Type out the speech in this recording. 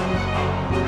Oh,